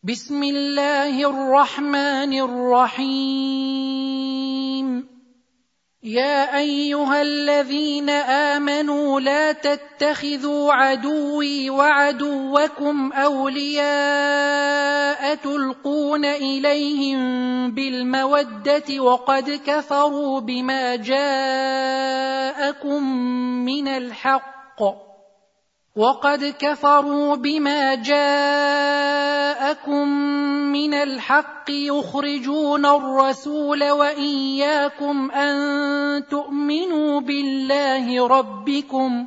بسم الله الرحمن الرحيم. يا أيها الذين آمنوا لا تتخذوا عدوي وعدوكم أولياء تلقون إليهم بالمودة وقد كفروا بما جاءكم من الحق. وقد كفروا بما جاءكم من الحق يخرجون الرسول وإياكم أن تؤمنوا بالله ربكم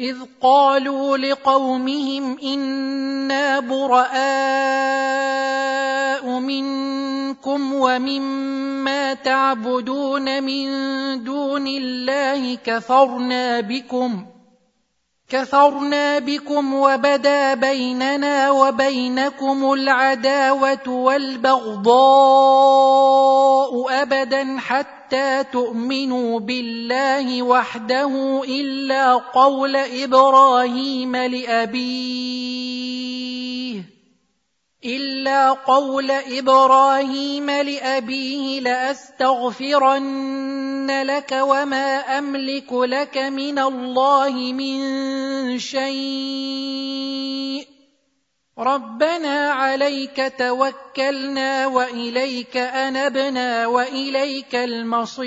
إذ قالوا لقومهم إنا براء منكم ومما تعبدون من دون الله كفرنا بكم كفرنا بكم وبدا بيننا وبينكم العداوه والبغضاء ابدا حتى تؤمنوا بالله وحده الا قول إبراهيم لابيه الا قول إبراهيم لأبيه لأستغفرن لك وما أملك لك من الله من شيء. ربنا عليك توكلنا وإليك أنبنا وإليك المصير.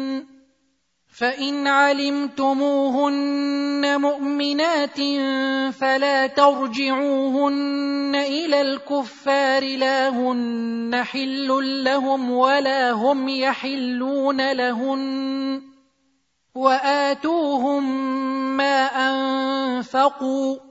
فان علمتموهن مؤمنات فلا ترجعوهن إلى الكفار لا هن حل لهم ولا هم يحلون لهن واتوهم ما انفقوا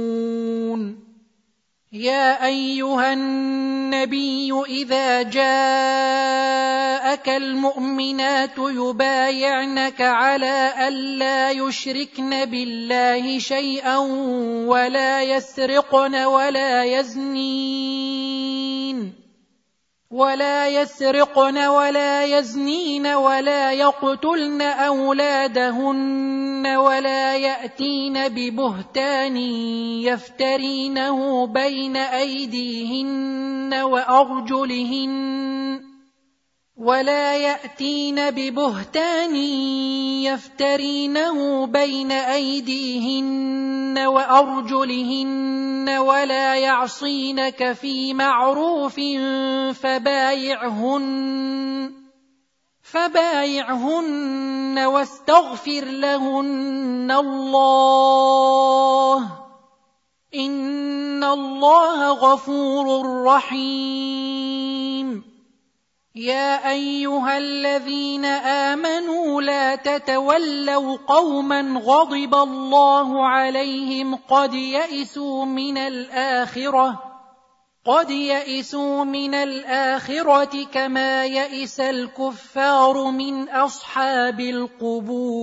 يا أيها النبي إذا جاءك المؤمنات يبايعنك على الا يشركن بالله شيئا ولا يسرقن ولا يزنين. ولا يسرقن ولا يزنين ولا يقتلن أولادهن ولا يأتين ببهتان يفترينه بين أيديهن وأرجلهن ولا يأتين ببهتان يفترينه بين أيديهن وأرجلهن ولا يعصينك في معروف فبايعهن فبايعهن واستغفر لهن الله ان الله غفور رحيم يا ايها الذين امنوا لا تتولوا قوما غضب الله عليهم قد يئسوا من الاخره قد يئسوا من الاخره كما يئس الكفار من اصحاب القبور